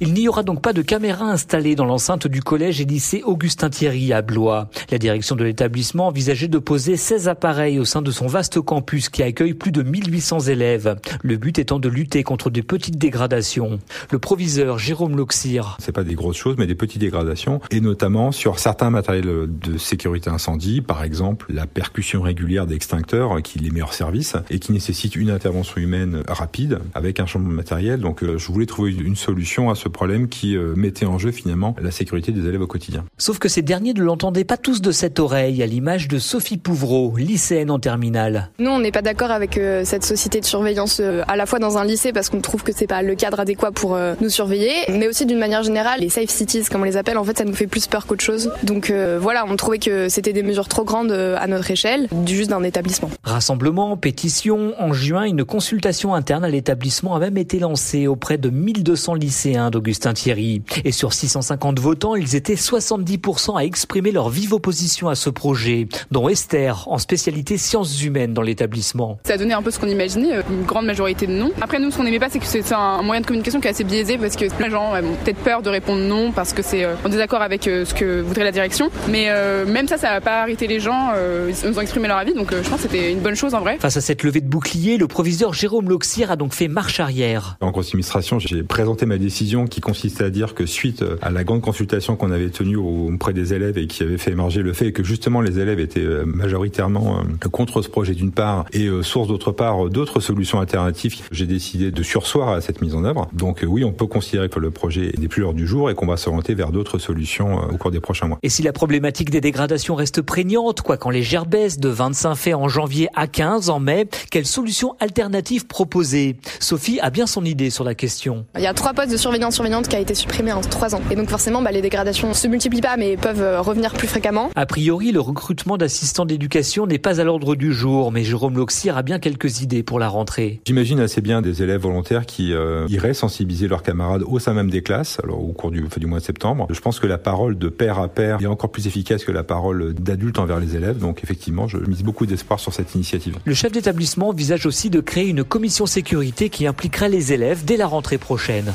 Il n'y aura donc pas de caméras installées dans l'enceinte du collège et lycée Augustin Thierry à Blois. La direction de l'établissement envisageait de poser 16 appareils au sein de son vaste campus qui accueille plus de 1800 élèves. Le but étant de lutter contre des petites dégradations. Le proviseur Jérôme Loxir. C'est pas des grosses choses, mais des petites dégradations, et notamment sur certains matériels de sécurité incendie, par exemple la percussion régulière d'extincteurs qui les meilleurs services et qui nécessite une intervention humaine rapide avec un changement de matériel. Donc euh, je voulais trouver une solution à ce problème qui euh, mettait en jeu finalement la sécurité des élèves au quotidien. Sauf que ces derniers ne l'entendaient pas tous de cette oreille, à l'image de Sophie Pouvreau, lycéenne en terminale. Nous, on n'est pas d'accord avec euh, cette société de surveillance euh, à la fois dans un lycée parce qu'on trouve que c'est pas le cadre adéquat pour nous surveiller, mais aussi d'une manière générale, les safe cities, comme on les appelle, en fait, ça nous fait plus peur qu'autre chose. Donc voilà, on trouvait que c'était des mesures trop grandes à notre échelle, du juste d'un établissement. Rassemblement, pétition, en juin, une consultation interne à l'établissement a même été lancée auprès de 1200 lycéens Augustin Thierry. Et sur 650 votants, ils étaient 70% à exprimer leur vive opposition à ce projet, dont Esther, en spécialité sciences humaines dans l'établissement. Ça a donné un peu ce qu'on imaginait, euh, une grande majorité de non. Après, nous, ce qu'on n'aimait pas, c'est que c'est un moyen de communication qui est assez biaisé parce que plein de gens ont peut-être peur de répondre non parce que c'est euh, en désaccord avec euh, ce que voudrait la direction. Mais même ça, ça n'a pas arrêté les gens. Ils ont exprimé leur avis, donc je pense que c'était une bonne chose en vrai. Face à cette levée de bouclier, le proviseur Jérôme Loxier a donc fait marche arrière. En conseil d'administration, j'ai présenté ma décision qui consiste à dire que suite à la grande consultation qu'on avait tenue auprès des élèves et qui avait fait émerger le fait que justement les élèves étaient euh, majoritairement euh, contre ce projet d'une part et euh, source d'autre part d'autres solutions alternatives, j'ai décidé de sursoir à cette mise en œuvre. Donc oui, on peut considérer que le projet n'est plus l'heure du jour et qu'on va s'orienter vers d'autres solutions au cours des prochains mois. Et si la problématique des dégradations reste prégnante, quoi quand les gerbes de 25 faits en janvier à 15 en mai, quelles solutions alternatives proposer? Sophie a bien son idée sur la question. Il y a trois postes de surveillants-surveillantes qui a été supprimé en trois ans. Et donc forcément, bah, les dégradations se multiplient pas, mais peuvent euh, revenir plus fréquemment. A priori, le recrutement d'assistants d'éducation n'est pas à l'ordre du jour, mais Jérôme Loxier a bien quelques idées pour la rentrée. J'imagine assez bien des élèves volontaires qui euh, iraient sensibiliser leurs camarades au sein même des classes, alors au cours du, du mois de septembre. Je pense que la parole de père à père est encore plus efficace que la parole d'adulte envers les élèves. Donc effectivement, je mise beaucoup d'espoir sur cette initiative. Le chef d'établissement envisage aussi de créer une commission sécurité qui impliquera les élèves dès la rentrée prochaine.